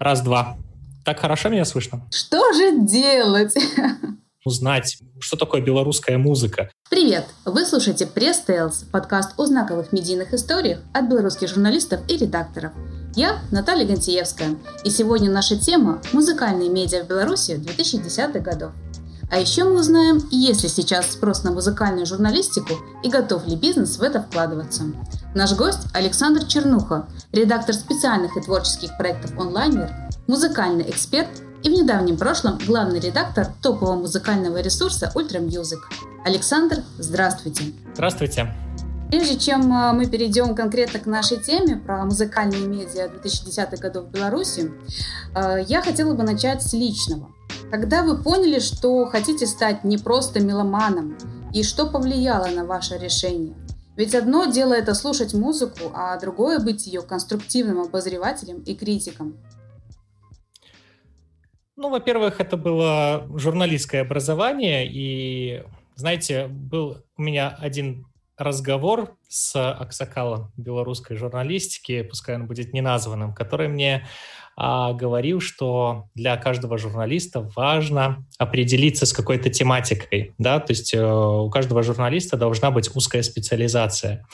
Раз-два. Так хорошо меня слышно? Что же делать? Узнать, что такое белорусская музыка. Привет! Вы слушаете Пресс Tales, подкаст о знаковых медийных историях от белорусских журналистов и редакторов. Я Наталья Гантиевская, и сегодня наша тема – музыкальные медиа в Беларуси 2010-х годов. А еще мы узнаем, есть ли сейчас спрос на музыкальную журналистику и готов ли бизнес в это вкладываться. Наш гость Александр Чернуха, редактор специальных и творческих проектов «Онлайнер», музыкальный эксперт и в недавнем прошлом главный редактор топового музыкального ресурса Ultra Music. Александр, здравствуйте. Здравствуйте. Прежде чем э, мы перейдем конкретно к нашей теме про музыкальные медиа 2010-х годов в Беларуси, э, я хотела бы начать с личного. Когда вы поняли, что хотите стать не просто меломаном, и что повлияло на ваше решение? Ведь одно дело это слушать музыку, а другое быть ее конструктивным обозревателем и критиком. Ну, во-первых, это было журналистское образование, и, знаете, был у меня один разговор с Аксакалом белорусской журналистики, пускай он будет неназванным, который мне говорил, что для каждого журналиста важно определиться с какой-то тематикой, да, то есть э, у каждого журналиста должна быть узкая специализация.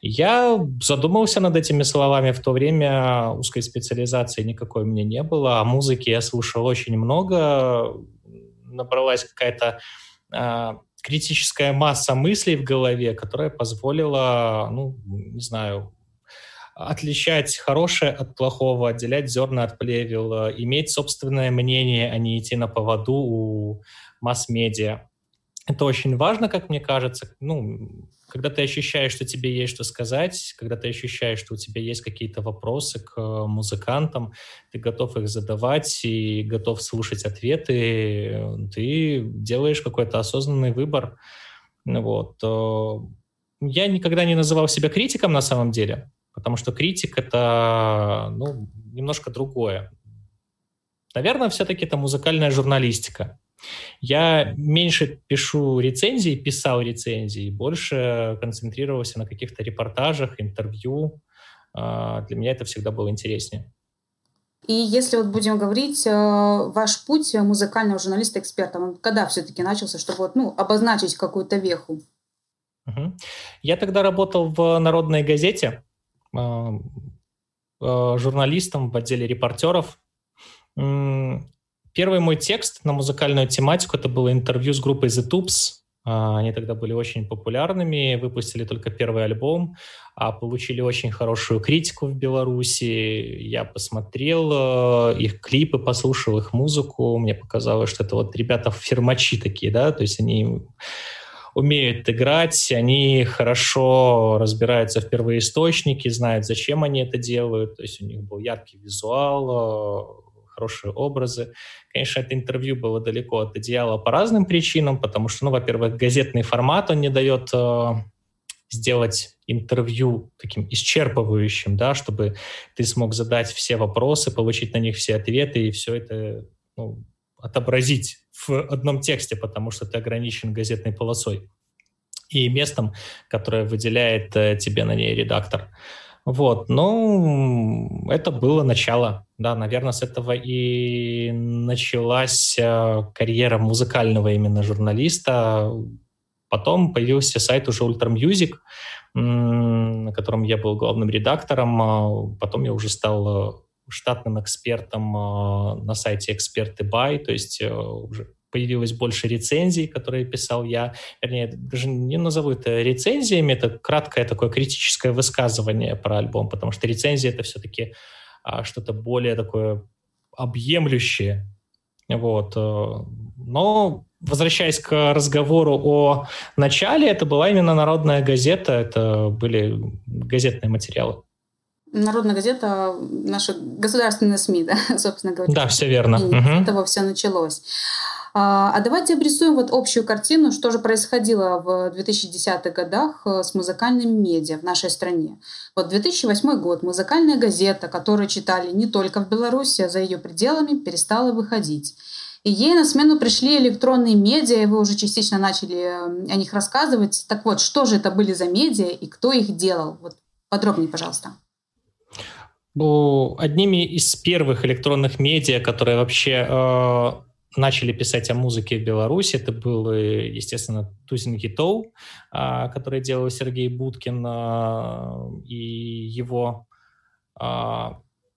Я задумался над этими словами. В то время узкой специализации никакой у меня не было, а музыки я слушал очень много, набралась какая-то э, критическая масса мыслей в голове, которая позволила, ну, не знаю, отличать хорошее от плохого, отделять зерна от плевел, иметь собственное мнение, а не идти на поводу у масс-медиа. Это очень важно, как мне кажется. Ну, когда ты ощущаешь, что тебе есть что сказать, когда ты ощущаешь, что у тебя есть какие-то вопросы к музыкантам, ты готов их задавать и готов слушать ответы, ты делаешь какой-то осознанный выбор. Вот. Я никогда не называл себя критиком на самом деле. Потому что критик — это ну, немножко другое. Наверное, все-таки это музыкальная журналистика. Я меньше пишу рецензии, писал рецензии, больше концентрировался на каких-то репортажах, интервью. А, для меня это всегда было интереснее. И если вот будем говорить, э, ваш путь музыкального журналиста-эксперта, он когда все-таки начался, чтобы вот, ну, обозначить какую-то веху? Угу. Я тогда работал в «Народной газете», журналистом в отделе репортеров. Первый мой текст на музыкальную тематику это было интервью с группой The Tubes. А, они тогда были очень популярными, выпустили только первый альбом, а получили очень хорошую критику в Беларуси. Я посмотрел их клипы, послушал их музыку. Мне показалось, что это вот ребята фирмачи такие, да, то есть они умеют играть, они хорошо разбираются в первоисточнике, знают, зачем они это делают, то есть у них был яркий визуал, э, хорошие образы. Конечно, это интервью было далеко от идеала по разным причинам, потому что, ну, во-первых, газетный формат, он не дает э, сделать интервью таким исчерпывающим, да, чтобы ты смог задать все вопросы, получить на них все ответы, и все это ну, отобразить в одном тексте, потому что ты ограничен газетной полосой и местом, которое выделяет э, тебе на ней редактор. Вот, ну, это было начало, да, наверное, с этого и началась э, карьера музыкального именно журналиста. Потом появился сайт уже Ultra Music, на котором я был главным редактором. А потом я уже стал э, штатным экспертом э, на сайте «Эксперты Бай», то есть э, уже появилось больше рецензий, которые писал я. Вернее, даже не назову это рецензиями, это краткое такое критическое высказывание про альбом, потому что рецензия — это все-таки а, что-то более такое объемлющее. Вот. Э, но возвращаясь к разговору о начале, это была именно народная газета, это были газетные материалы. Народная газета, наши государственные СМИ, да, собственно говоря. Да, все верно. И угу. С этого все началось. А, а давайте обрисуем вот общую картину, что же происходило в 2010-х годах э, с музыкальным медиа в нашей стране. Вот 2008 год, музыкальная газета, которую читали не только в Беларуси, а за ее пределами, перестала выходить. И ей на смену пришли электронные медиа, и вы уже частично начали э, о них рассказывать. Так вот, что же это были за медиа и кто их делал? Вот подробнее, пожалуйста. Одними из первых электронных медиа, которые вообще э, начали писать о музыке в Беларуси. Это был, естественно, Тузин Гитоу, э, который делал Сергей Будкин э, и его э,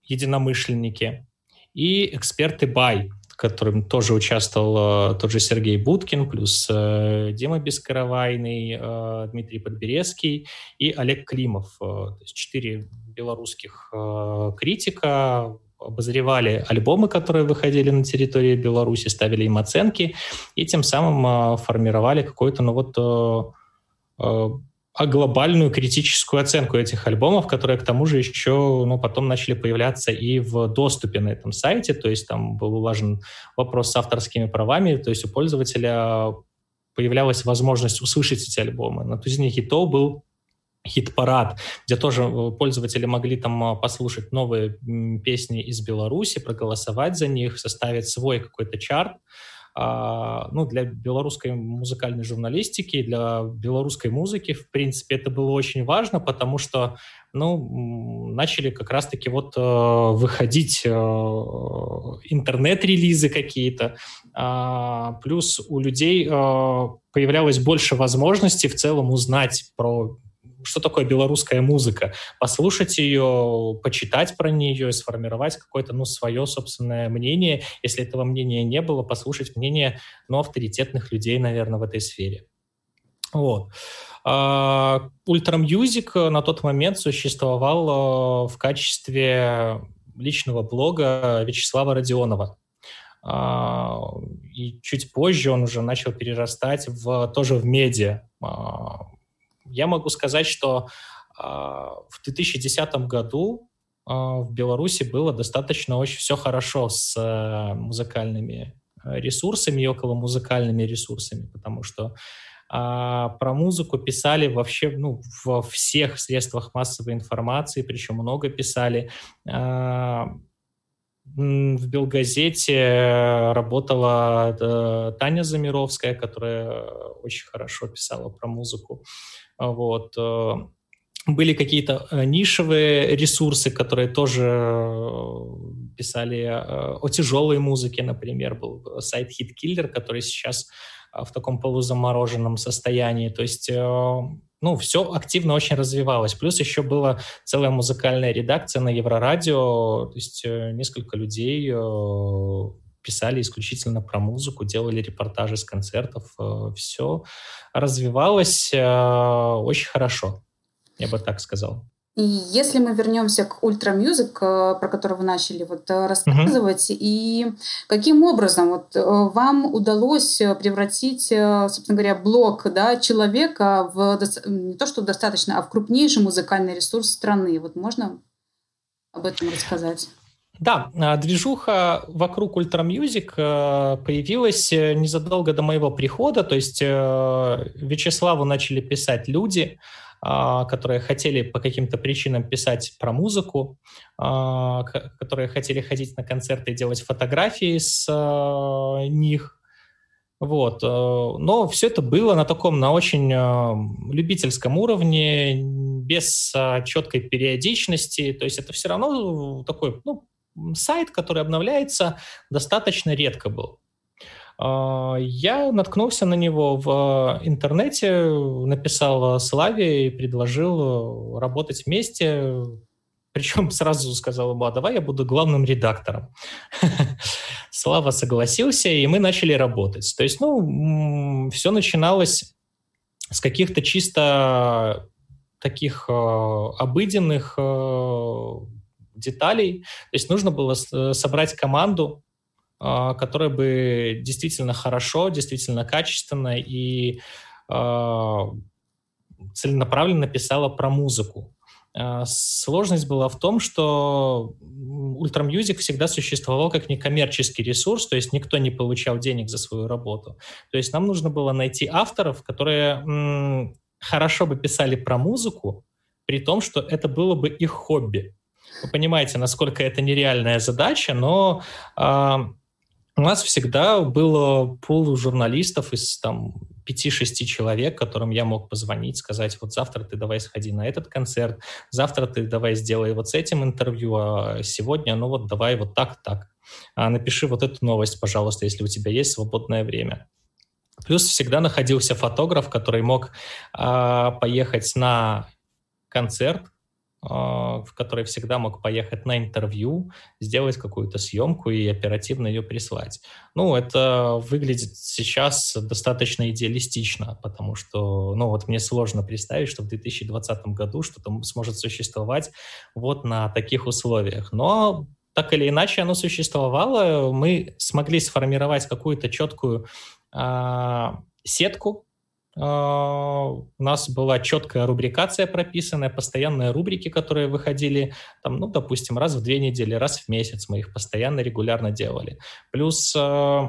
единомышленники. И эксперты Бай, которым тоже участвовал э, тот же Сергей Будкин, плюс э, Дима Бескаровайный, э, Дмитрий Подберезский и Олег Климов. Э, то есть четыре белорусских э, критика обозревали альбомы, которые выходили на территории Беларуси, ставили им оценки и тем самым э, формировали какой-то, ну вот, э, э, а глобальную критическую оценку этих альбомов, которые к тому же еще ну, потом начали появляться и в доступе на этом сайте, то есть там был улажен вопрос с авторскими правами, то есть у пользователя появлялась возможность услышать эти альбомы. На Тузине хитов был хит-парад, где тоже э, пользователи могли там э, послушать новые песни из Беларуси, проголосовать за них, составить свой какой-то чарт. А, ну, для белорусской музыкальной журналистики, для белорусской музыки, в принципе, это было очень важно, потому что, ну, начали как раз-таки вот э, выходить интернет-релизы какие-то, а, плюс у людей появлялось больше возможностей в целом узнать про что такое белорусская музыка, послушать ее, почитать про нее, сформировать какое-то, ну, свое собственное мнение. Если этого мнения не было, послушать мнение, ну, авторитетных людей, наверное, в этой сфере. Вот. Ultra Music на тот момент существовал э, в качестве личного блога Вячеслава Родионова. А, и чуть позже он уже начал перерастать в, тоже в медиа. Я могу сказать, что э, в 2010 году э, в Беларуси было достаточно очень все хорошо с э, музыкальными ресурсами и около музыкальными ресурсами, потому что а, про музыку писали вообще ну, во всех средствах массовой информации, причем много писали. А, в Белгазете работала Таня Замировская, которая очень хорошо писала про музыку. Вот. Э, были какие-то э, нишевые ресурсы, которые тоже э, писали о тяжелой музыке, например, был сайт Hit Killer, который сейчас в таком полузамороженном состоянии. То есть, ну, все активно очень развивалось. Плюс еще была целая музыкальная редакция на Еврорадио, то есть несколько людей писали исключительно про музыку, делали репортажи с концертов, э, все развивалось э, очень хорошо, я бы так сказал. И если мы вернемся к Ультра Music, э, про который вы начали вот рассказывать, uh-huh. и каким образом вот вам удалось превратить, собственно говоря, блог да, человека в не то что достаточно, а в крупнейший музыкальный ресурс страны. Вот можно об этом рассказать? Да, а, движуха вокруг Ultra Music э, появилась э, незадолго до моего прихода, то есть э, Вячеславу начали писать люди, а, которые хотели по каким-то причинам писать про музыку, а, которые хотели ходить на концерты и делать фотографии с них. Вот. Но все это было на таком, на очень любительском уровне, без четкой периодичности. То есть это все равно такой ну, сайт, который обновляется, достаточно редко был. А, я наткнулся на него в интернете, написал Славе и предложил работать вместе. Причем сразу сказал ему, а давай я буду главным редактором. Слава согласился, и мы начали работать. То есть, ну, все начиналось с каких-то чисто таких э, обыденных э, деталей. То есть нужно было э, собрать команду, а, которая бы действительно хорошо, действительно качественно и а, целенаправленно писала про музыку. А, сложность была в том, что Ultra Music всегда существовал как некоммерческий ресурс, то есть никто не получал денег за свою работу. То есть нам нужно было найти авторов, которые м, хорошо бы писали про музыку, при том, что это было бы их хобби. Вы понимаете, насколько это нереальная задача, но э, у нас всегда было пул журналистов из там, 5-6 человек, которым я мог позвонить, сказать, вот завтра ты давай сходи на этот концерт, завтра ты давай сделай вот с этим интервью, а сегодня, ну вот давай вот так, так. А напиши вот эту новость, пожалуйста, если у тебя есть свободное время. Плюс всегда находился фотограф, который мог э, поехать на концерт, а, в который всегда мог поехать на интервью, сделать какую-то съемку и оперативно ее прислать. Ну, это выглядит сейчас достаточно идеалистично, потому что, ну, вот мне сложно представить, что в 2020 году что-то сможет существовать вот на таких условиях. Но так или иначе оно существовало, мы смогли сформировать какую-то четкую э, сетку а, у нас была четкая рубрикация прописанная, постоянные рубрики, которые выходили, там, ну, допустим, раз в две недели, раз в месяц мы их постоянно, регулярно делали. Плюс э,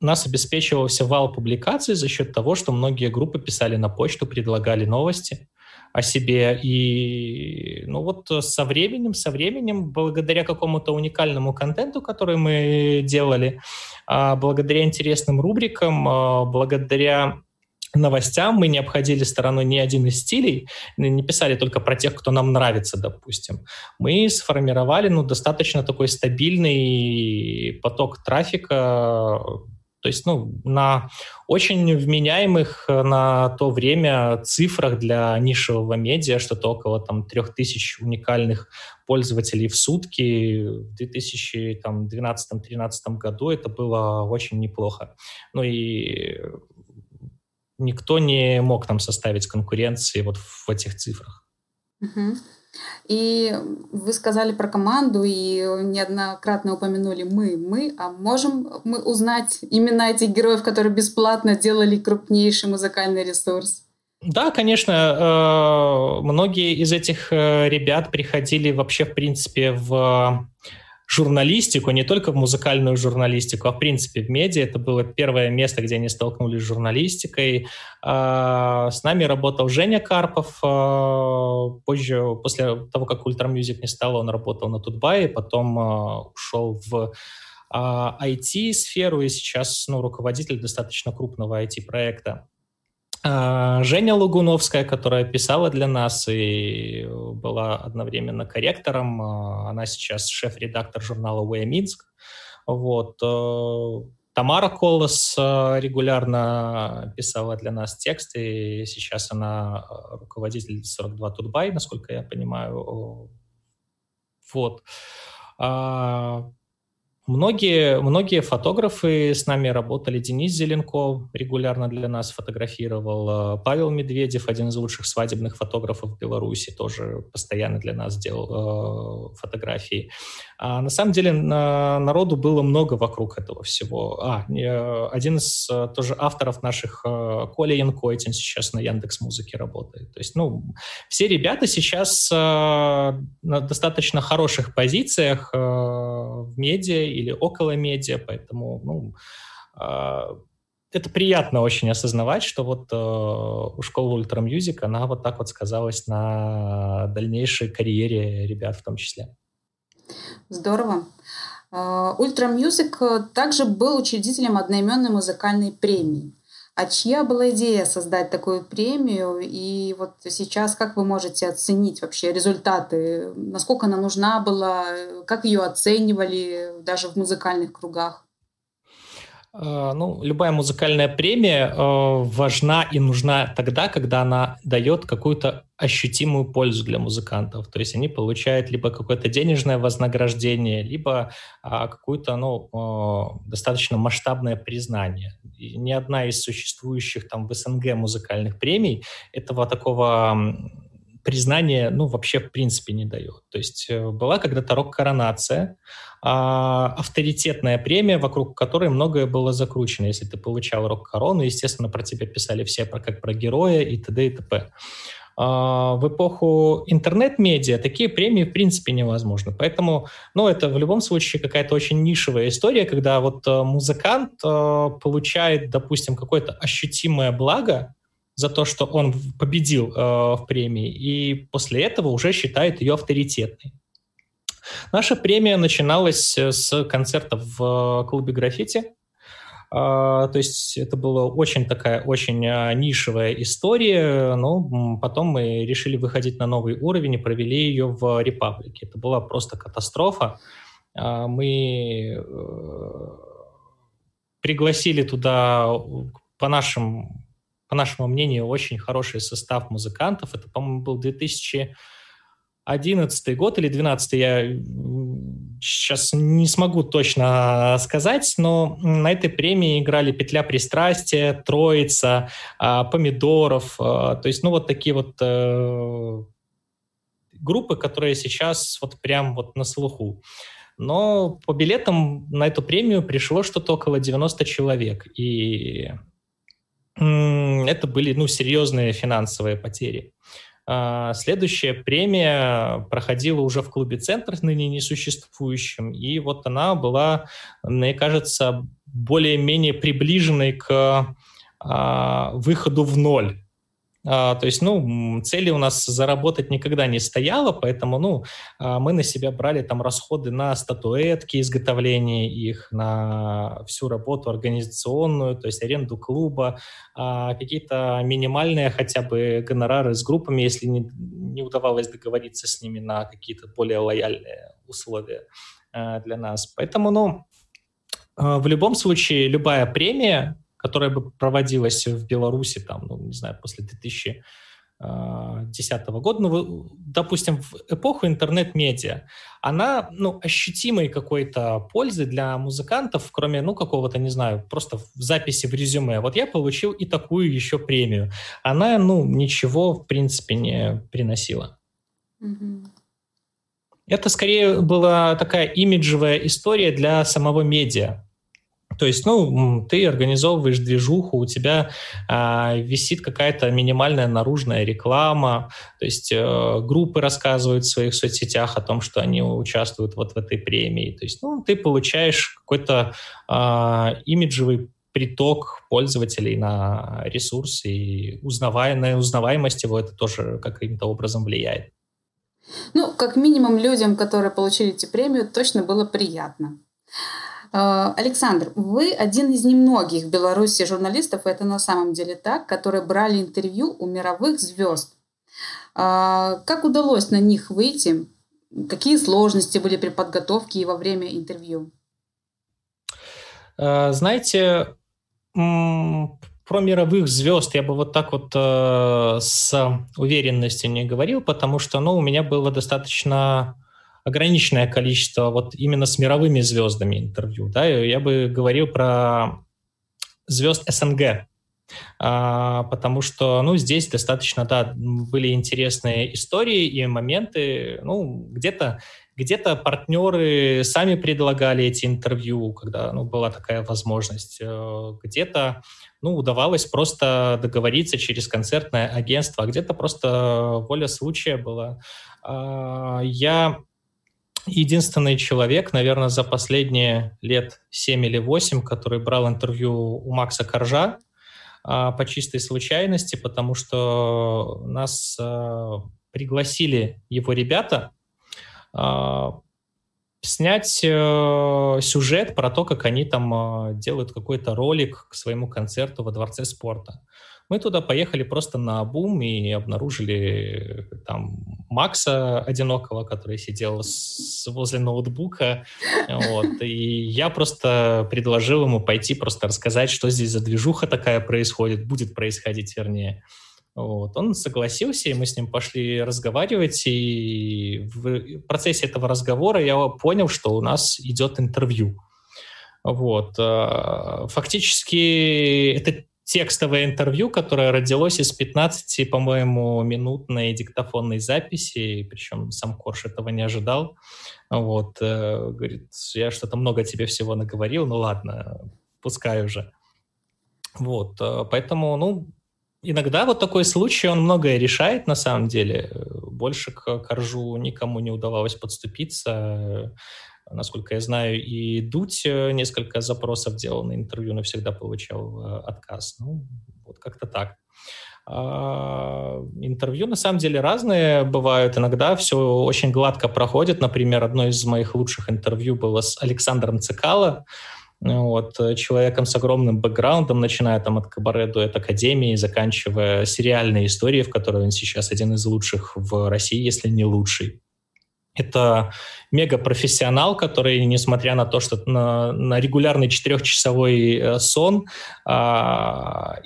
нас обеспечивался вал публикаций за счет того, что многие группы писали на почту, предлагали новости о себе. И ну вот со временем, со временем, благодаря какому-то уникальному контенту, который мы делали, благодаря интересным рубрикам, благодаря новостям мы не обходили стороной ни один из стилей, не писали только про тех, кто нам нравится, допустим. Мы сформировали ну, достаточно такой стабильный поток трафика, то есть ну, на очень вменяемых на то время цифрах для нишевого медиа, что-то около там, 3000 уникальных пользователей в сутки в 2012-2013 году это было очень неплохо. Ну и никто не мог нам составить конкуренции вот в этих цифрах. Угу. И вы сказали про команду и неоднократно упомянули мы, мы, а можем мы узнать имена этих героев, которые бесплатно делали крупнейший музыкальный ресурс? Да, конечно, э, многие из этих э, ребят приходили вообще, в принципе, в журналистику, не только в музыкальную журналистику, а в принципе в медиа. Это было первое место, где они столкнулись с журналистикой. А, с нами работал Женя Карпов. А, позже, после того, как Ultra Music не стало, он работал на Тутбае, потом а, ушел в IT-сферу и сейчас ну, руководитель достаточно крупного IT-проекта. А, Женя Лугуновская, которая писала для нас и была одновременно корректором, а, она сейчас шеф-редактор журнала «Уэ Минск». Вот. Э, Тамара Колос э, регулярно писала для нас тексты, и сейчас она э, руководитель 42 Тутбай, насколько я понимаю. Вот. А, Многие, многие фотографы с нами работали. Денис Зеленков регулярно для нас фотографировал. Э, Павел Медведев, один из лучших свадебных фотографов в Беларуси, тоже постоянно для нас делал э, фотографии. А на самом деле на, народу было много вокруг этого всего. А, один из э, тоже авторов наших, э, Коля Янкойтин, сейчас на Яндекс Музыке работает. То есть, ну, все ребята сейчас э, на достаточно хороших позициях в медиа или около медиа, поэтому ну, это приятно очень осознавать, что вот э, школа Ultra Music, она вот так вот сказалась на дальнейшей карьере ребят в том числе. Здорово. Ultra Music также был учредителем одноименной музыкальной премии. А чья была идея создать такую премию? И вот сейчас как вы можете оценить вообще результаты? Насколько она нужна была? Как ее оценивали даже в музыкальных кругах? Э, ну, любая музыкальная премия э, важна и нужна тогда, когда она дает какую-то ощутимую пользу для музыкантов. То есть они получают либо какое-то денежное вознаграждение, либо а, какое-то ну, э, достаточно масштабное признание. И ни одна из существующих там в СНГ музыкальных премий этого такого признания, ну, вообще в принципе не дает. То есть э, была когда-то рок-коронация, а, авторитетная премия, вокруг которой многое было закручено. Если ты получал рок-корону, естественно, про тебя писали все про, как про героя и т.д. и т.п. А, в эпоху интернет-медиа такие премии в принципе невозможны. Поэтому, ну, это в любом случае какая-то очень нишевая история, когда вот э, музыкант э, получает, допустим, какое-то ощутимое благо за то, что он победил э, в премии, и после этого уже считает ее авторитетной. Наша премия начиналась с концерта в клубе «Граффити». То есть это была очень такая, очень нишевая история, но потом мы решили выходить на новый уровень и провели ее в Репаблике. Это была просто катастрофа. Мы э, пригласили туда, по, нашим, по нашему мнению, очень хороший состав музыкантов. Это, по-моему, был 2011 год или 2012, я сейчас не смогу точно сказать, но на этой премии играли «Петля пристрастия», «Троица», а, «Помидоров», а, то есть, ну, вот такие вот э, группы, которые сейчас вот прям вот на слуху. Но по билетам на эту премию пришло что-то около 90 человек. И это были ну, серьезные финансовые потери. А, следующая премия проходила уже в клубе «Центр», ныне несуществующем, и вот она была, мне кажется, более-менее приближенной к а, выходу в ноль. А, то есть, ну, цели у нас заработать никогда не стояло, поэтому, ну, а, мы на себя брали там расходы на статуэтки, изготовление их, на всю работу организационную, то есть аренду клуба, а, какие-то минимальные хотя бы гонорары с группами, если не, не удавалось договориться с ними на какие-то более лояльные условия для нас. Поэтому, ну, в любом случае, любая премия, которая бы проводилась в Беларуси, там, ну, не знаю, после 2010 года, ну, допустим, в эпоху интернет-медиа, она, ну, ощутимой какой-то пользы для музыкантов, кроме, ну, какого-то, не знаю, просто в записи в резюме. Вот я получил и такую еще премию. Она, ну, ничего, в принципе, не приносила. Mm-hmm. Это скорее была такая имиджевая история для самого медиа. То есть, ну, ты организовываешь движуху, у тебя э, висит какая-то минимальная наружная реклама, то есть э, группы рассказывают в своих соцсетях о том, что они участвуют вот в этой премии. То есть, ну, ты получаешь какой-то э, имиджевый приток пользователей на ресурс, и узнавая, на узнаваемость его это тоже каким-то образом влияет. Ну, как минимум людям, которые получили эти премию, точно было приятно. Э, Александр, вы один из немногих в Беларуси журналистов, это на самом деле так, которые брали интервью у мировых звезд. Э, как удалось на них выйти? Какие сложности были при подготовке и во время интервью? Э, знаете, про мировых звезд я бы вот так вот с уверенностью не говорил, потому что ну, у меня было достаточно ограниченное количество вот именно с мировыми звездами интервью. Да? Я бы говорил про звезд СНГ, а, потому что, ну, здесь достаточно, да, были интересные истории и моменты, ну, где-то где-то партнеры сами предлагали эти интервью, когда ну, была такая возможность. Э, где-то ну, удавалось просто договориться через концертное агентство, а где-то просто воля случая была. А, я единственный человек, наверное, за последние лет 7 или 8, который брал интервью у Макса Коржа а, по чистой случайности, потому что нас а, пригласили его ребята а, снять э, сюжет про то, как они там делают какой-то ролик к своему концерту во Дворце спорта. Мы туда поехали просто на бум и обнаружили э, там Макса одинокого, который сидел с, возле ноутбука. Вот. И я просто предложил ему пойти просто рассказать, что здесь за движуха такая происходит, будет происходить, вернее. Вот. Он согласился, и мы с ним пошли разговаривать, и в процессе этого разговора я понял, что у нас идет интервью. Вот. Э, фактически это текстовое интервью, которое родилось из 15, по-моему, минутной диктофонной записи, причем сам Корж этого не ожидал. Вот, э, говорит, я что-то много тебе всего наговорил, ну ладно, пускай уже. Вот, э, поэтому, ну, иногда вот такой случай, он многое решает на самом деле. Больше к Коржу никому не удавалось подступиться. Насколько я знаю, и Дудь э, несколько запросов делал на интервью, но всегда получал э, отказ. Ну, вот как-то так. А, интервью на самом деле разные бывают. Иногда все очень гладко проходит. Например, одно из моих лучших интервью было с Александром Цикало. вот, человеком с огромным бэкграундом, начиная там от кабаре до от академии, заканчивая сериальной историей, в которой он сейчас один из лучших в России, если не лучший. Это мега-профессионал, который, несмотря на то, что на, на регулярный четырехчасовой э, сон э,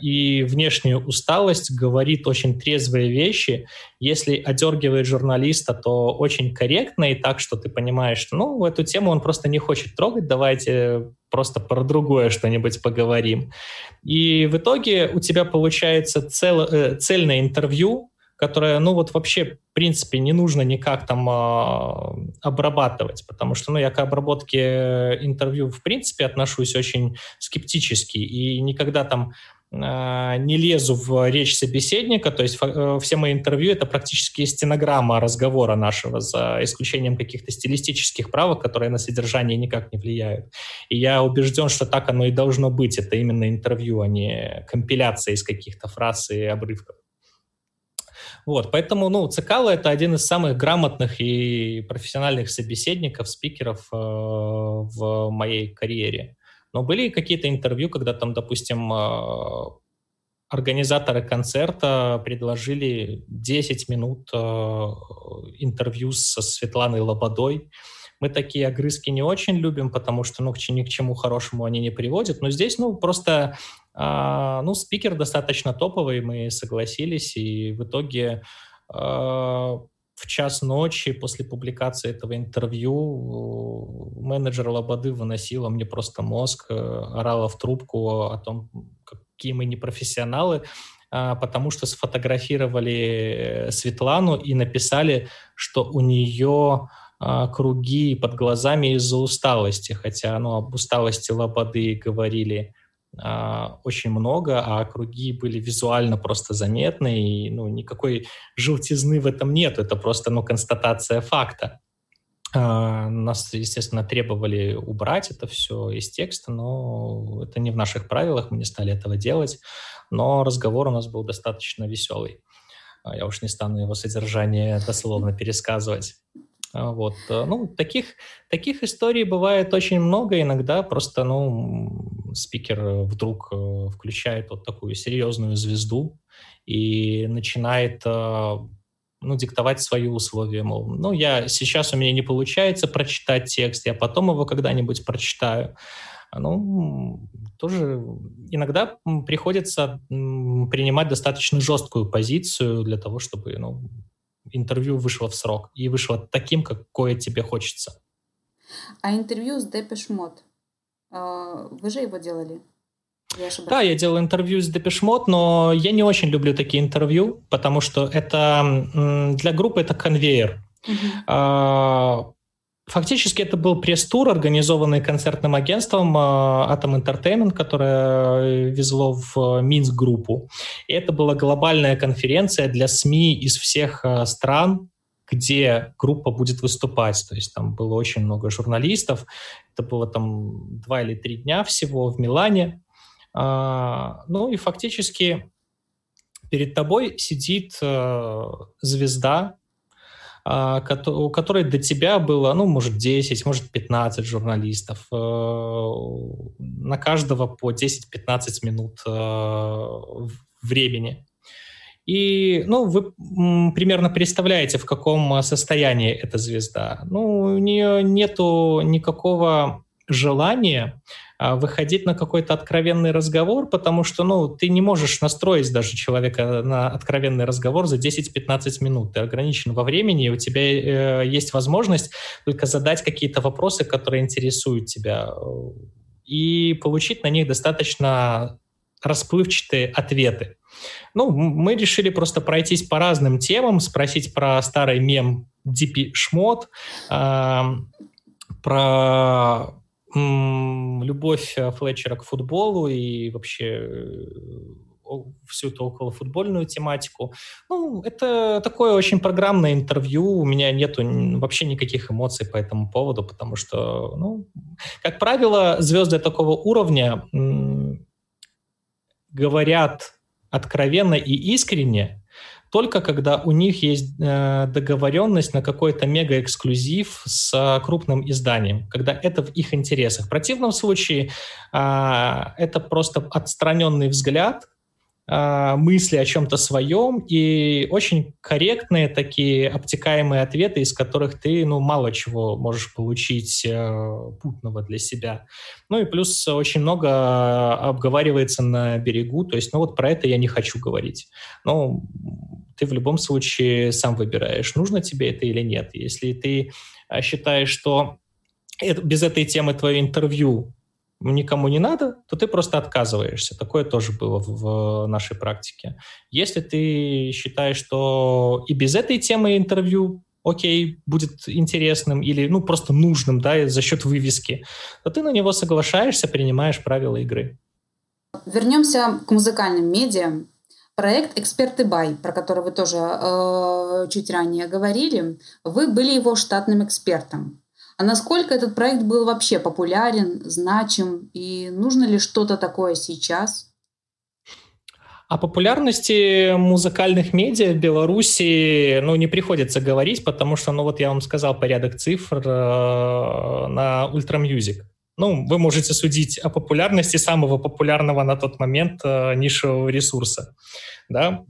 и внешнюю усталость, говорит очень трезвые вещи. Если одергивает журналиста, то очень корректно и так, что ты понимаешь, что ну, эту тему он просто не хочет трогать, давайте просто про другое что-нибудь поговорим. И в итоге у тебя получается цел, э, цельное интервью, которое, ну вот вообще, в принципе, не нужно никак там э, обрабатывать, потому что, ну, я к обработке интервью, в принципе, отношусь очень скептически и никогда там э, не лезу в речь собеседника, то есть э, все мои интервью — это практически стенограмма разговора нашего, за исключением каких-то стилистических правок, которые на содержание никак не влияют. И я убежден, что так оно и должно быть. Это именно интервью, а не компиляция из каких-то фраз и обрывков. Вот, поэтому, ну, Цикало — это один из самых грамотных и профессиональных собеседников, спикеров э, в моей карьере. Но были какие-то интервью, когда там, допустим, э, организаторы концерта предложили 10 минут э, интервью со Светланой Лободой, мы такие огрызки не очень любим, потому что ну, ни к чему хорошему они не приводят. Но здесь, ну, просто, э, ну, спикер достаточно топовый, мы согласились, и в итоге э, в час ночи после публикации этого интервью менеджер Лободы выносила мне просто мозг, э, орала в трубку о том, какие мы непрофессионалы, потому что сфотографировали Светлану и написали, что у нее а, круги под глазами из-за усталости, хотя ну, об усталости Лободы говорили. а, очень много, а круги были визуально просто заметны, и ну, никакой желтизны в этом нет, это просто ну, констатация факта. А, нас, естественно, требовали убрать это все из текста, но это не в наших правилах, мы не стали этого делать, но разговор у нас был достаточно веселый. А, я уж не стану его содержание дословно пересказывать. А, вот. Э, ну, таких, таких историй бывает очень много. Иногда просто, ну, спикер вдруг э, включает вот такую серьезную звезду и начинает э, ну, диктовать свои условия, мол, ну, я сейчас у меня не получается прочитать текст, я потом его когда-нибудь прочитаю. Ну, тоже иногда приходится принимать достаточно жесткую позицию для того, чтобы, ну, интервью вышло в срок и вышло таким, какое тебе хочется. А интервью с Depeche Mode, а, вы же его делали? Я да, я делал интервью с Depeche Mode, но я не очень люблю такие интервью, потому что это для группы это конвейер. Uh-huh. Фактически это был пресс-тур, организованный концертным агентством а, Atom Entertainment, которое везло в Минск группу. И это была глобальная конференция для СМИ из всех а, стран, где группа будет выступать. То есть там было очень много журналистов. Это было там два или три дня всего в Милане. А, ну и фактически перед тобой сидит звезда а, у которой до тебя было, ну, может, 10, может, 15 журналистов. Э, на каждого по 10-15 минут э, времени. И, ну, вы примерно представляете, в каком состоянии эта звезда. Ну, у нее нету никакого желания а, выходить на какой-то откровенный разговор, потому что, ну, ты не можешь настроить даже человека на откровенный разговор за 10-15 минут. Ты ограничен во времени, и у тебя э, есть возможность только задать какие-то вопросы, которые интересуют тебя, э, и получить на них достаточно расплывчатые ответы. Ну, мы решили просто пройтись по разным темам, спросить про старый мем DP Шмот, э, про любовь э, Флетчера к футболу и вообще э, всю эту околофутбольную тематику. Ну, это такое очень программное интервью. У меня нету вообще никаких эмоций по этому поводу, потому что, ну, как правило, звезды такого уровня говорят откровенно и искренне, только когда у них есть э, договоренность на какой-то мега-эксклюзив с э, крупным изданием, когда это в их интересах. В противном случае э, это просто отстраненный взгляд, мысли о чем-то своем и очень корректные такие обтекаемые ответы, из которых ты ну, мало чего можешь получить путного для себя. Ну и плюс очень много обговаривается на берегу, то есть ну вот про это я не хочу говорить. Ну, ты в любом случае сам выбираешь, нужно тебе это или нет. Если ты а, считаешь, что без этой темы твое интервью никому не надо, то ты просто отказываешься. Такое тоже было в, в нашей практике. Если ты считаешь, что и без этой темы интервью окей, будет интересным или, ну, просто нужным, да, за счет вывески, то ты на него соглашаешься, принимаешь правила игры. Вернемся к музыкальным медиа. Проект «Эксперты Бай», про который вы тоже э, чуть ранее говорили, вы были его штатным экспертом. А насколько этот проект был вообще популярен, значим, и нужно ли что-то такое сейчас? О популярности музыкальных медиа в Беларуси ну, не приходится говорить, потому что, ну вот я вам сказал порядок цифр э, на Ultra Music. Ну, вы можете судить о популярности самого популярного на тот момент э, нишевого ресурса, да.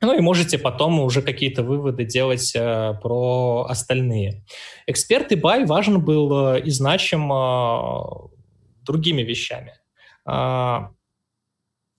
Ну и можете потом уже какие-то выводы делать э, про остальные. Эксперты Бай важен был э, и значим э, другими вещами. Э,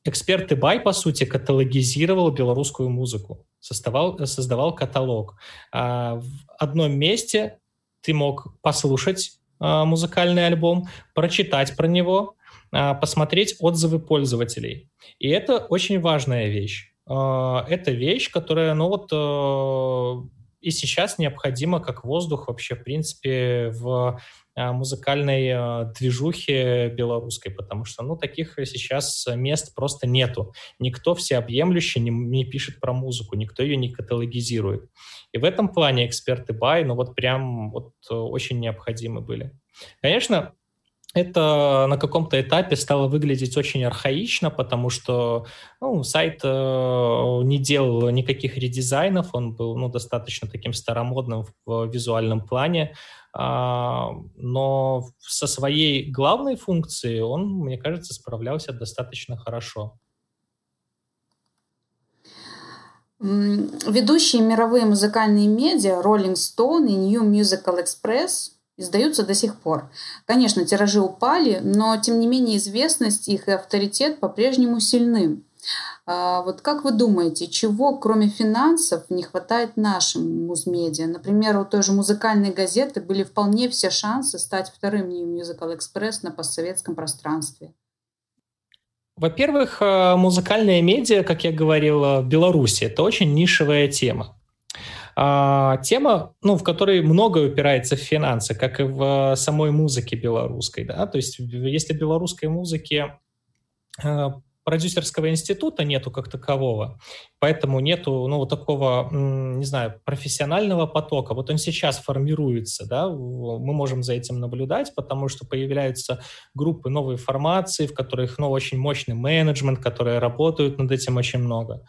Эксперты Бай, по сути, каталогизировал белорусскую музыку, создавал, создавал каталог. Э, в одном месте ты мог послушать музыкальный альбом, прочитать про него, а, посмотреть отзывы пользователей. И это очень важная вещь. А, это вещь, которая, ну вот, и сейчас необходима как воздух вообще, в принципе, в музыкальной движухе белорусской, потому что, ну, таких сейчас мест просто нету. Никто всеобъемлюще не, не пишет про музыку, никто ее не каталогизирует. И в этом плане эксперты Бай, ну вот прям вот э, очень необходимы были. Конечно, это на каком-то этапе стало выглядеть очень архаично, потому что ну, сайт э, не делал никаких редизайнов, он был ну, достаточно таким старомодным в визуальном плане, э, но со своей главной функцией он, мне кажется, справлялся достаточно хорошо. Ведущие мировые музыкальные медиа Rolling Stone и New Musical Express издаются до сих пор. Конечно, тиражи упали, но тем не менее известность их и авторитет по-прежнему сильны. А вот как вы думаете, чего кроме финансов не хватает нашим музмедиа? Например, у той же музыкальной газеты были вполне все шансы стать вторым New Musical Express на постсоветском пространстве. Во-первых, э, музыкальные медиа, как я говорил, э, в Беларуси, это очень нишевая тема. А, тема, ну, в которой много упирается в финансы, как и в э, самой музыке белорусской. Да? То есть если белорусской музыке продюсерского института нету как такового, поэтому нету, ну, вот такого, не знаю, профессионального потока. Вот он сейчас формируется, да, мы можем за этим наблюдать, потому что появляются группы новой формации, в которых, ну, очень мощный менеджмент, которые работают над этим очень много.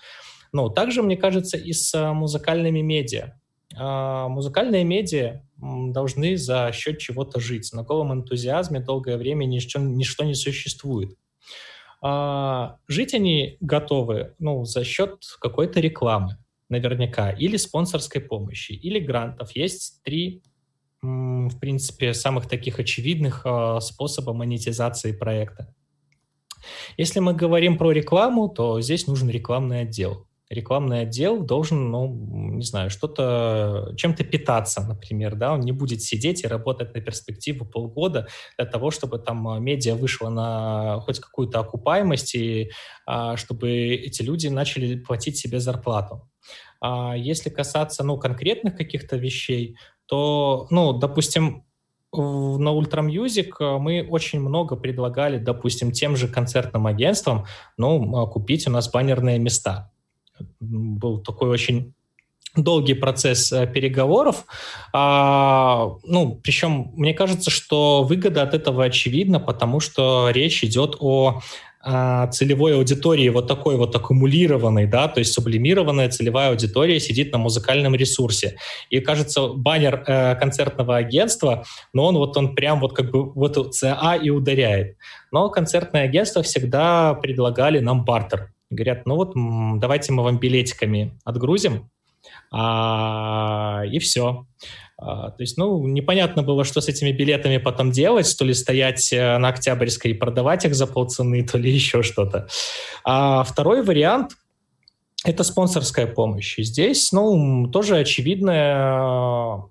Ну, также, мне кажется, и с а, музыкальными медиа. А, музыкальные медиа должны за счет чего-то жить. На голом энтузиазме долгое время ничто, ничто не существует. А, жить они готовы ну, за счет какой-то рекламы, наверняка, или спонсорской помощи, или грантов. Есть три, в принципе, самых таких очевидных а, способа монетизации проекта. Если мы говорим про рекламу, то здесь нужен рекламный отдел рекламный отдел должен, ну, не знаю, что-то, чем-то питаться, например, да, он не будет сидеть и работать на перспективу полгода для того, чтобы там а, медиа вышло на хоть какую-то окупаемость и а, чтобы эти люди начали платить себе зарплату. А если касаться, ну, конкретных каких-то вещей, то, ну, допустим, на Ultra Music мы очень много предлагали, допустим, тем же концертным агентствам, ну, купить у нас баннерные места был такой очень долгий процесс э, переговоров. А, ну, причем мне кажется, что выгода от этого очевидна, потому что речь идет о а, целевой аудитории вот такой вот аккумулированной, да, то есть сублимированная целевая аудитория сидит на музыкальном ресурсе. И кажется, баннер э, концертного агентства, но он вот он прям вот как бы в эту ЦА и ударяет. Но концертное агентство всегда предлагали нам бартер. Говорят, ну вот давайте мы вам билетиками отгрузим, а, и все. А, то есть, ну, непонятно было, что с этими билетами потом делать, то ли стоять э, на Октябрьской и продавать их за полцены, то ли еще что-то. А второй вариант – это спонсорская помощь. Здесь, ну, тоже очевидная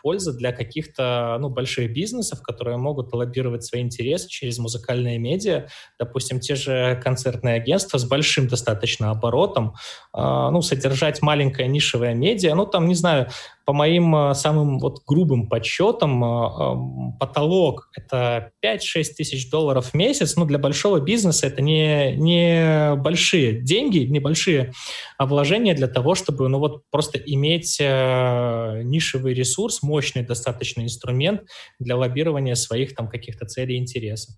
польза для каких-то ну, больших бизнесов, которые могут лоббировать свои интересы через музыкальные медиа. Допустим, те же концертные агентства с большим достаточно оборотом, э, ну, содержать маленькое нишевое медиа, ну, там, не знаю, по моим э, самым вот грубым подсчетам, э, потолок — это 5-6 тысяч долларов в месяц. Ну, для большого бизнеса это не, не большие деньги, небольшие вложения для того, чтобы ну, вот просто иметь э, нишевый ресурс, мощный достаточно инструмент для лоббирования своих там каких-то целей и интересов.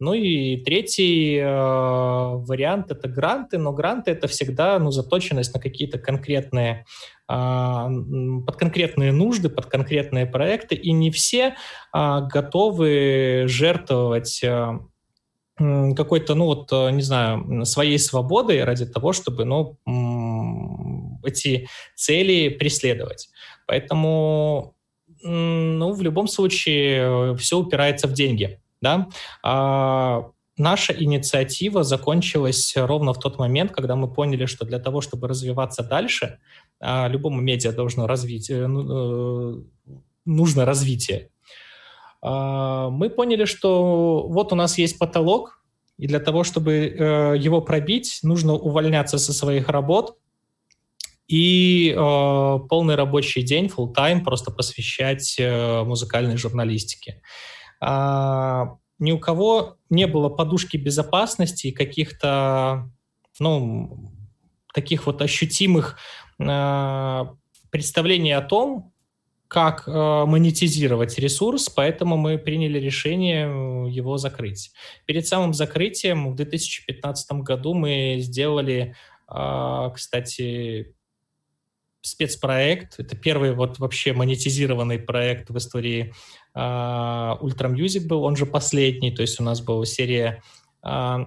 Ну и третий э, вариант это гранты, но гранты это всегда ну, заточенность на какие-то конкретные э, под конкретные нужды, под конкретные проекты, и не все э, готовы жертвовать э, какой-то, ну вот, э, не знаю, своей свободой ради того, чтобы, ну, эти цели преследовать. Поэтому, ну, в любом случае, э, все упирается в деньги. Да? А, наша инициатива закончилась ровно в тот момент, когда мы поняли, что для того, чтобы развиваться дальше, а, любому медиа должно развить, э, ну, э, нужно развитие. А, мы поняли, что вот у нас есть потолок, и для того, чтобы э, его пробить, нужно увольняться со своих работ и полный рабочий день, full time просто посвящать музыкальной журналистике. А, ни у кого не было подушки безопасности и каких-то, ну, таких вот ощутимых э, представлений о том, как э, монетизировать ресурс, поэтому мы приняли решение его закрыть. Перед самым закрытием в 2015 году мы сделали, кстати, спецпроект. Это первый вот вообще монетизированный проект в истории uh, Ultra Music был, он же последний. То есть у нас была серия uh,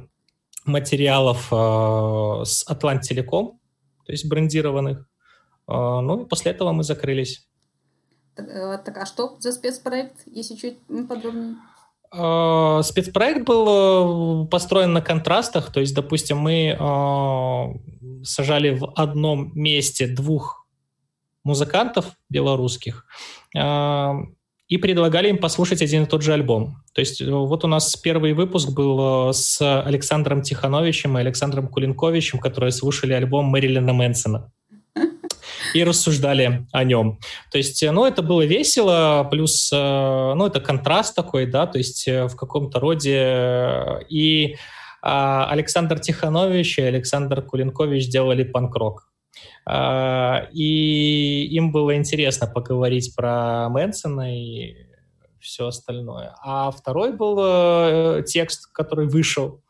материалов uh, с Atlant Telecom, то есть брендированных. Uh, ну и после этого мы закрылись. Так, э, так а что за спецпроект, если чуть подробнее? Спецпроект был uh, построен на контрастах, то есть, допустим, мы uh, сажали в одном месте двух музыкантов белорусских э, и предлагали им послушать один и тот же альбом. То есть э, вот у нас первый выпуск был э, с Александром Тихановичем и Александром Кулинковичем, которые слушали альбом Мэрилина Мэнсона и рассуждали о нем. То есть, ну, это было весело, плюс, ну, это контраст такой, да, то есть в каком-то роде и Александр Тиханович и Александр Кулинкович делали панк-рок. А, и им было интересно поговорить про Мэнсона и все остальное. А второй был э, текст, который вышел.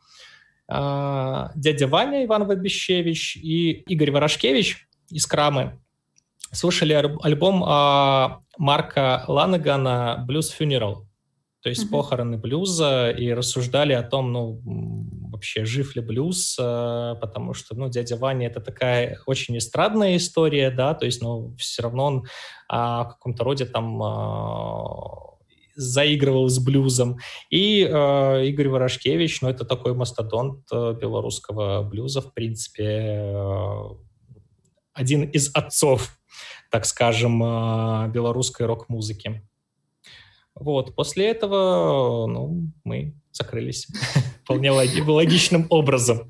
А, дядя Ваня Иван Вабищевич и Игорь Ворошкевич из Крамы слушали альбом а, Марка Ланагана «Blues Funeral», то есть mm-hmm. похороны блюза, и рассуждали о том, ну, вообще жив ли блюз, э, потому что, ну, дядя Ваня это такая очень эстрадная история, да, то есть, ну, все равно он а, в каком-то роде там а, заигрывал с блюзом. И э, Игорь Ворошкевич, ну, это такой мастодонт э, белорусского блюза, в принципе, один из отцов, так скажем, белорусской рок-музыки. Вот, после этого, ну, мы закрылись вполне логичным образом.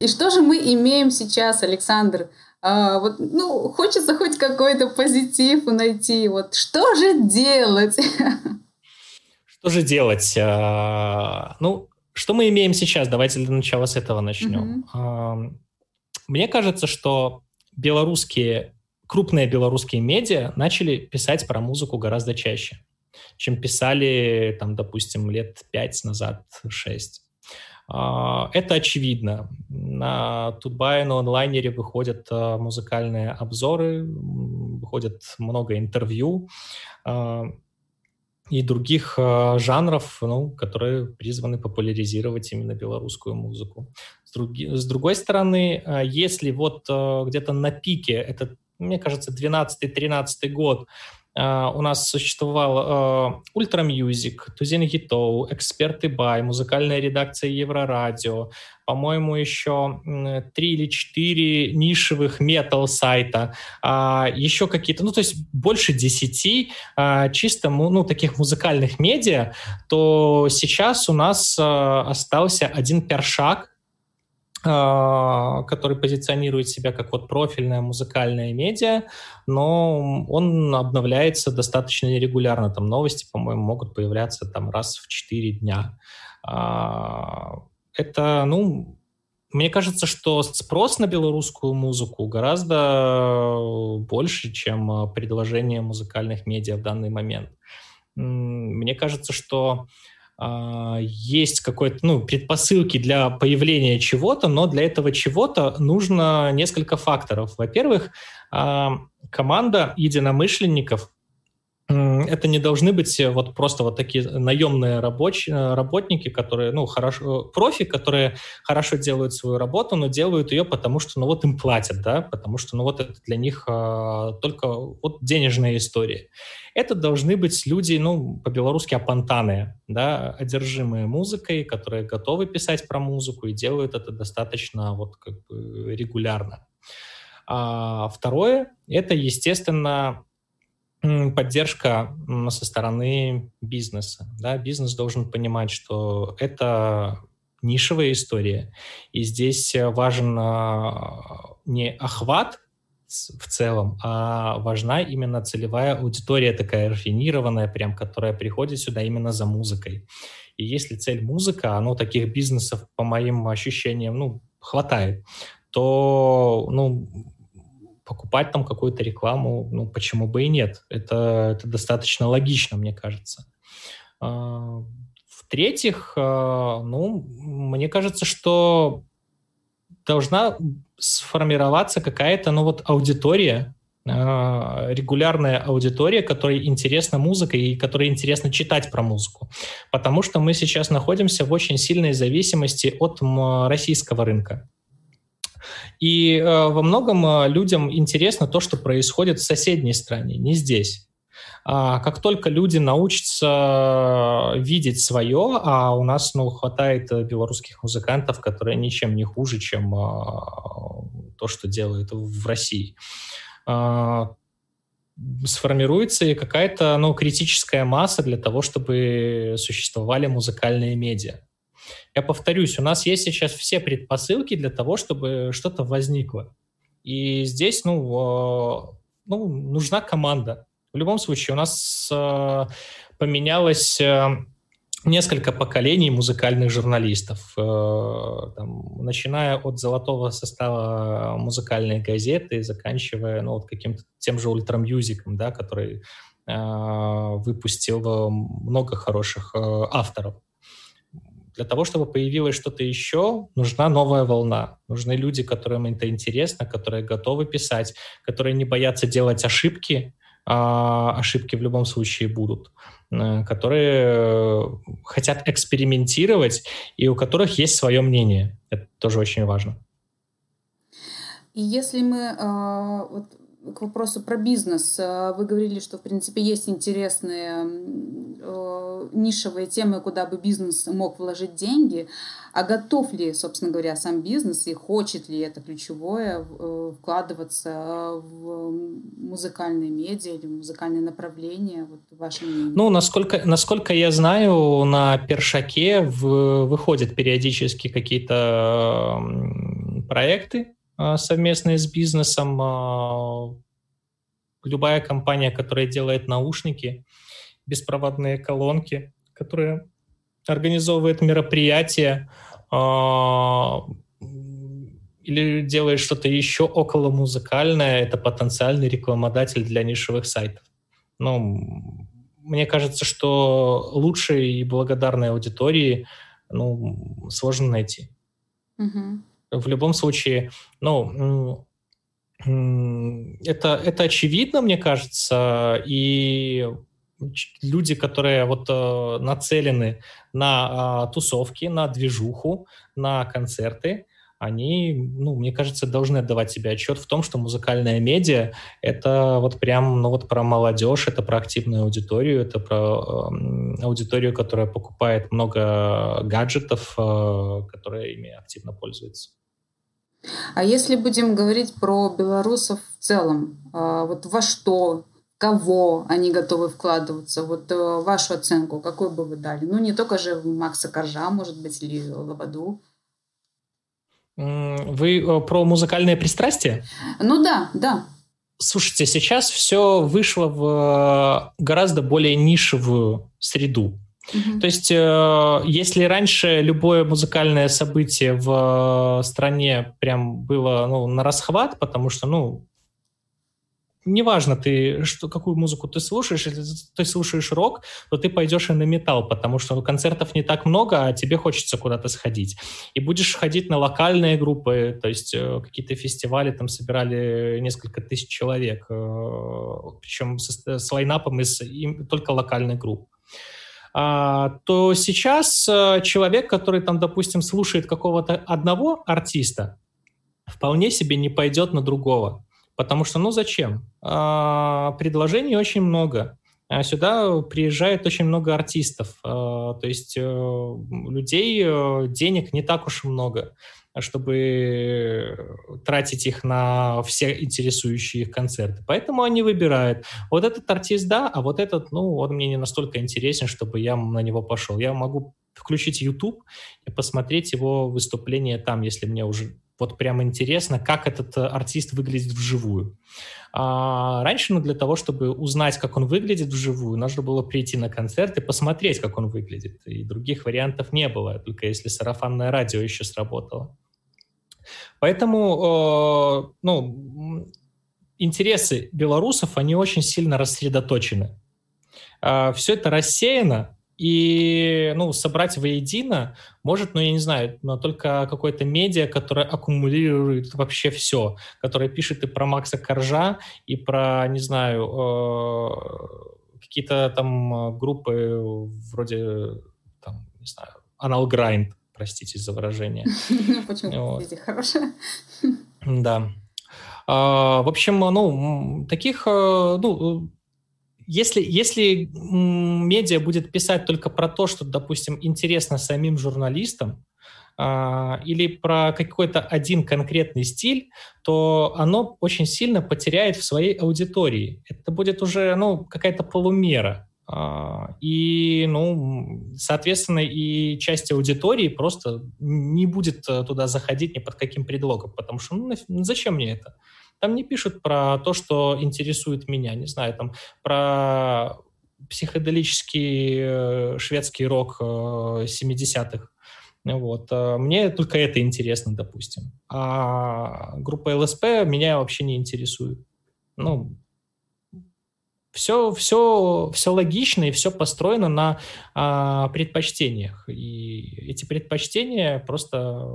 И что же мы имеем сейчас, Александр? А, вот, ну, хочется хоть какой-то позитив найти. Вот что же делать? Что же делать? А, ну, что мы имеем сейчас? Давайте для начала с этого начнем. Mm-hmm. Мне кажется, что белорусские, крупные белорусские медиа начали писать про музыку гораздо чаще чем писали, там, допустим, лет пять назад, шесть. А, это очевидно. На Тутбай на онлайнере выходят а, музыкальные обзоры, выходят много интервью а, и других жанров, ну, которые призваны популяризировать именно белорусскую музыку. С, други, с другой стороны, если вот где-то на пике, это, мне кажется, 12-13 год, Uh, у нас существовал uh, Music, Тузин Гитоу, Эксперты Бай, музыкальная редакция Еврорадио, по-моему, еще три или четыре нишевых метал сайта, uh, еще какие-то, ну, то есть больше десяти чисто, ну, таких музыкальных медиа, то сейчас у нас остался один першак, а, который позиционирует себя как вот профильная музыкальная медиа, но он обновляется достаточно нерегулярно. Там новости, по-моему, могут появляться там раз в 4 дня. А, это, ну, мне кажется, что спрос на белорусскую музыку гораздо больше, чем предложение музыкальных медиа в данный момент. Мне кажется, что а, есть какой-то, ну, предпосылки для появления чего-то, но для этого чего-то нужно несколько факторов. Во-первых, а, команда единомышленников это не должны быть вот просто вот такие наемные рабоч... работники, которые, ну, хорошо, профи, которые хорошо делают свою работу, но делают ее потому, что, ну, вот им платят, да, потому что, ну, вот это для них а, только вот денежная история. Это должны быть люди, ну, по-белорусски апантаны, да, одержимые музыкой, которые готовы писать про музыку и делают это достаточно вот как бы регулярно. А второе, это, естественно, поддержка со стороны бизнеса. Да? Бизнес должен понимать, что это нишевая история, и здесь важен а, не охват в целом, а важна именно целевая аудитория такая рафинированная, прям, которая приходит сюда именно за музыкой. И если цель музыка, оно таких бизнесов, по моим ощущениям, ну, хватает, то, ну, покупать там какую-то рекламу, ну, почему бы и нет. Это, это достаточно логично, мне кажется. А, в-третьих, а, ну, мне кажется, что должна сформироваться какая-то, ну, вот аудитория, а, регулярная аудитория, которой интересна музыка и которой интересно читать про музыку. Потому что мы сейчас находимся в очень сильной зависимости от российского рынка. И э, во многом э, людям интересно то, что происходит в соседней стране, не здесь. А как только люди научатся видеть свое, а у нас ну, хватает э, белорусских музыкантов, которые ничем не хуже, чем а, то, что делают в России, а, сформируется и какая-то ну, критическая масса для того, чтобы существовали музыкальные медиа. Я повторюсь, у нас есть сейчас все предпосылки для того, чтобы что-то возникло. И здесь, ну, ну, нужна команда. В любом случае, у нас э, поменялось э, несколько поколений музыкальных журналистов, там, начиная от золотого состава музыкальной газеты, заканчивая ну, вот каким-то тем же ультрамьюзиком, да, который э, выпустил много хороших э, авторов. Для того, чтобы появилось что-то еще, нужна новая волна. Нужны люди, которым это интересно, которые готовы писать, которые не боятся делать ошибки, а ошибки в любом случае будут, э, которые хотят экспериментировать и у которых есть свое мнение. Это тоже очень важно. И если мы э, вот к вопросу про бизнес. Э, вы говорили, что, в принципе, есть интересные э, нишевые темы, куда бы бизнес мог вложить деньги. А готов ли, собственно говоря, сам бизнес и хочет ли это ключевое э, вкладываться в музыкальные медиа или музыкальные направления? Вот ваше мнение. Ну, насколько, насколько я знаю, на Першаке в, выходят периодически какие-то проекты, а, совместные с бизнесом. А, любая компания, которая делает наушники, беспроводные колонки, которая организовывает мероприятия а, или делает что-то еще около музыкальное, это потенциальный рекламодатель для нишевых сайтов. Ну, мне кажется, что лучшей и благодарной аудитории ну, сложно найти. Угу. В любом случае, ну, это, это очевидно, мне кажется, и люди, которые вот э, нацелены на э, тусовки, на движуху, на концерты, они, ну, мне кажется, должны отдавать себе отчет в том, что музыкальная медиа — это вот прям, ну, вот про молодежь, это про активную аудиторию, это про э, аудиторию, которая покупает много гаджетов, э, которые ими активно пользуются. А если будем говорить про белорусов в целом, э, вот во что, кого они готовы вкладываться, вот э, вашу оценку, какую бы вы дали? Ну, не только же Макса Коржа, может быть, или Лободу, вы э, про музыкальное пристрастие? Ну да, да. Слушайте, сейчас все вышло в э, гораздо более нишевую среду. Mm-hmm. То есть, э, если раньше любое музыкальное событие в стране прям было ну, на расхват, потому что, ну, неважно, ты, что, какую музыку ты слушаешь, если ты слушаешь рок, то ты пойдешь и на металл, потому что концертов не так много, а тебе хочется куда-то сходить. И будешь ходить на локальные группы, то есть э, какие-то фестивали там собирали несколько тысяч человек, э, причем с, с лайнапом из им, только локальных групп. А, то сейчас э, человек, который там, допустим, слушает какого-то одного артиста, вполне себе не пойдет на другого. Потому что, ну зачем? А, предложений очень много. А сюда приезжает очень много артистов. А, то есть а, людей, э, денег не так уж и много, чтобы тратить их на все интересующие их концерты. Поэтому они выбирают. Вот этот артист, да, а вот этот, ну, он мне не настолько интересен, чтобы я на него пошел. Я могу включить YouTube и посмотреть его выступление там, если мне уже вот прям интересно, как этот э, артист выглядит вживую. А раньше, ну, для того, чтобы узнать, как он выглядит вживую, нужно было прийти на концерт и посмотреть, как он выглядит. И других вариантов не было, только если сарафанное радио еще сработало. Поэтому, э, ну, интересы белорусов, они очень сильно рассредоточены. А, все это рассеяно, и ну, собрать воедино может, ну, я не знаю, но только какой-то медиа, который аккумулирует вообще все, который пишет и про Макса Коржа, и про, не знаю, э, какие-то там группы вроде, там, не знаю, Anal Grind, простите за выражение. Ну, почему, хорошее. Да. А, в общем, ну, таких, э, ну, если, если медиа будет писать только про то, что, допустим, интересно самим журналистам, Uh, или про какой-то один конкретный стиль, то оно очень сильно потеряет в своей аудитории. Это будет уже ну, какая-то полумера. Uh, и, ну, соответственно, и часть аудитории просто не будет э, туда заходить ни под каким предлогом, потому что ну, зачем мне это? Там не пишут про то, что интересует меня, не знаю, там про психоделический э, шведский рок 70-х. Э, вот. Э, мне только это интересно, допустим. А группа ЛСП меня вообще не интересует. Ну, все, все, все логично и все построено на а, предпочтениях. И эти предпочтения просто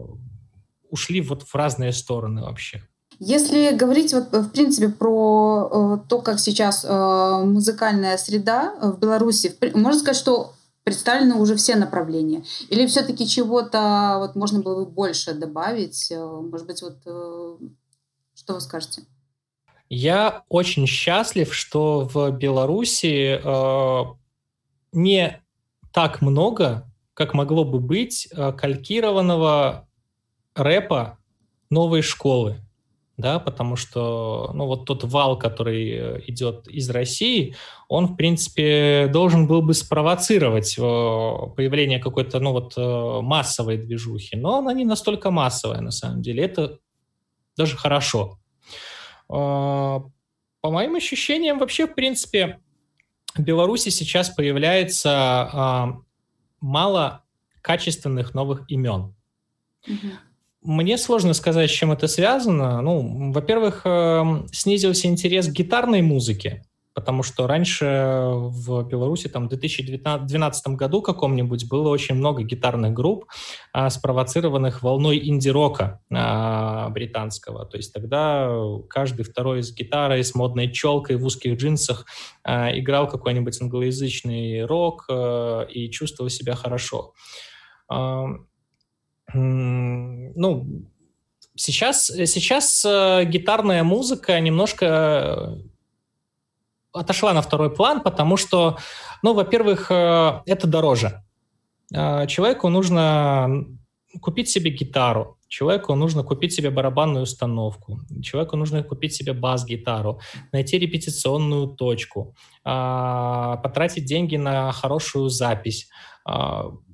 ушли вот в разные стороны вообще. Если говорить вот в принципе про э, то, как сейчас э, музыкальная среда в Беларуси, можно сказать, что представлены уже все направления? Или все-таки чего-то вот можно было бы больше добавить? Э, может быть, вот что вы скажете? Я очень счастлив, что в Беларуси э, не так много, как могло бы быть, калькированного рэпа новой школы да, потому что, ну, вот тот вал, который э, идет из России, он, в принципе, должен был бы спровоцировать э, появление какой-то, ну, вот э, массовой движухи, но она не настолько массовая, на самом деле, это даже хорошо. По моим ощущениям, вообще, в принципе, в Беларуси сейчас появляется мало качественных новых имен. Mm-hmm. Мне сложно сказать, с чем это связано. Ну, во-первых, эм, снизился интерес к гитарной музыке, потому что раньше в Беларуси там, в 2012 году каком-нибудь было очень много гитарных групп, а, спровоцированных волной инди-рока а, британского. То есть тогда каждый второй с гитарой, с модной челкой в узких джинсах а, играл какой-нибудь англоязычный рок а, и чувствовал себя хорошо. А, ну, сейчас, сейчас э, гитарная музыка немножко отошла на второй план, потому что, ну, во-первых, э, это дороже. Э, человеку нужно купить себе гитару, человеку нужно купить себе барабанную установку, человеку нужно купить себе бас-гитару, найти репетиционную точку, э, потратить деньги на хорошую запись.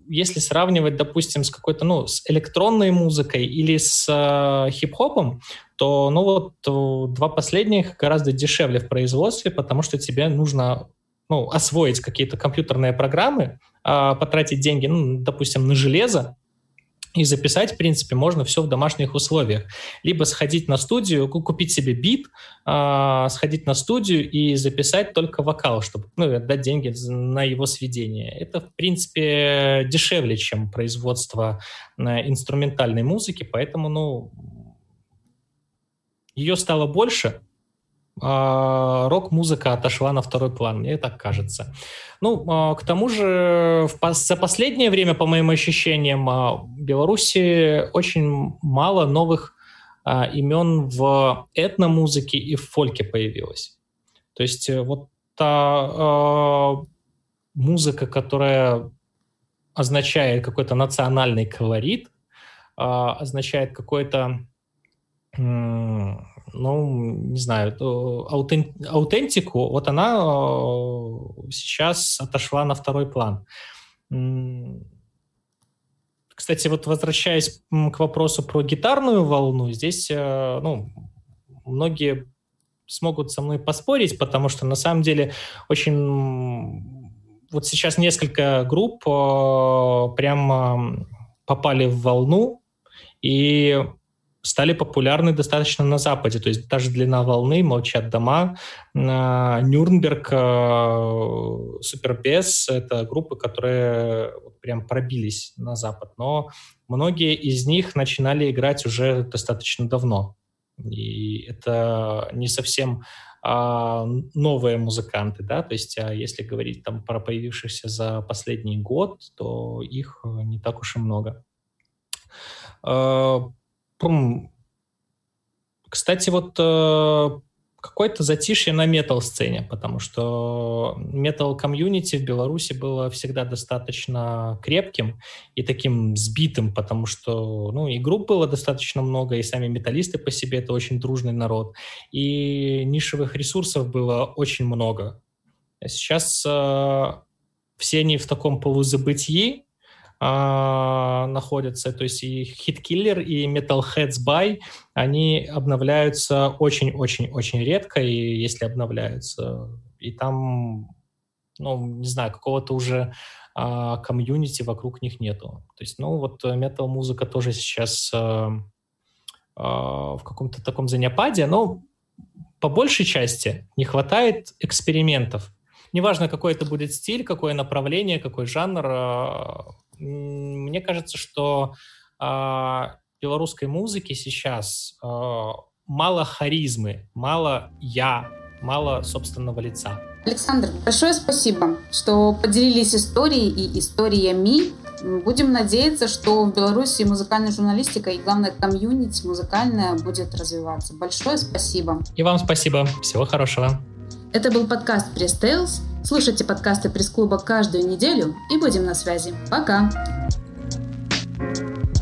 Если сравнивать, допустим, с какой-то, ну, с электронной музыкой или с хип-хопом, то ну вот э, два последних гораздо дешевле в производстве, потому что тебе нужно ну, освоить какие-то компьютерные программы, э, потратить деньги, ну, допустим, на железо, и записать, в принципе, можно все в домашних условиях. Либо сходить на студию, купить себе бит, э, сходить на студию и записать только вокал, чтобы ну, отдать деньги на его сведение. Это, в принципе, дешевле, чем производство э, инструментальной музыки, поэтому, ну, ее стало больше, рок-музыка отошла на второй план, мне так кажется. Ну, а, к тому же, за последнее время, по моим ощущениям, а, в Беларуси очень мало новых а, имен в этномузыке и в фольке появилось. То есть э, вот та музыка, которая означает какой-то национальный колорит, означает какой-то ну, не знаю, аутен, аутентику, вот она э, сейчас отошла на второй план. Кстати, вот возвращаясь к вопросу про гитарную волну, здесь, э, ну, многие смогут со мной поспорить, потому что на самом деле очень... Вот сейчас несколько групп э, прямо попали в волну, и стали популярны достаточно на Западе. То есть даже «Длина волны», «Молчат дома», «Нюрнберг», э, «Супербес» — это группы, которые прям пробились на Запад. Но многие из них начинали играть уже достаточно давно. И это не совсем а, новые музыканты, да, то есть а если говорить там про появившихся за последний год, то их не так уж и много. А, кстати, вот э, какое-то затишье на метал-сцене, потому что метал-комьюнити в Беларуси было всегда достаточно крепким и таким сбитым, потому что ну, и групп было достаточно много, и сами металлисты по себе это очень дружный народ, и нишевых ресурсов было очень много. Сейчас э, все они в таком полузабытии, а, находятся, то есть и Hitkiller, и Metalheads By, они обновляются очень-очень-очень редко, и если обновляются, и там, ну, не знаю, какого-то уже а, комьюнити вокруг них нету. То есть, ну, вот метал-музыка тоже сейчас а, а, в каком-то таком занепаде, но по большей части не хватает экспериментов. Неважно, какой это будет стиль, какое направление, какой жанр, а, мне кажется, что э, белорусской музыки сейчас э, мало харизмы, мало я, мало собственного лица. Александр, большое спасибо, что поделились историей и историями. Будем надеяться, что в Беларуси музыкальная журналистика и, главное, комьюнити музыкальная будет развиваться. Большое спасибо. И вам спасибо. Всего хорошего. Это был подкаст Press Tales. Слушайте подкасты пресс-клуба каждую неделю и будем на связи. Пока! thank you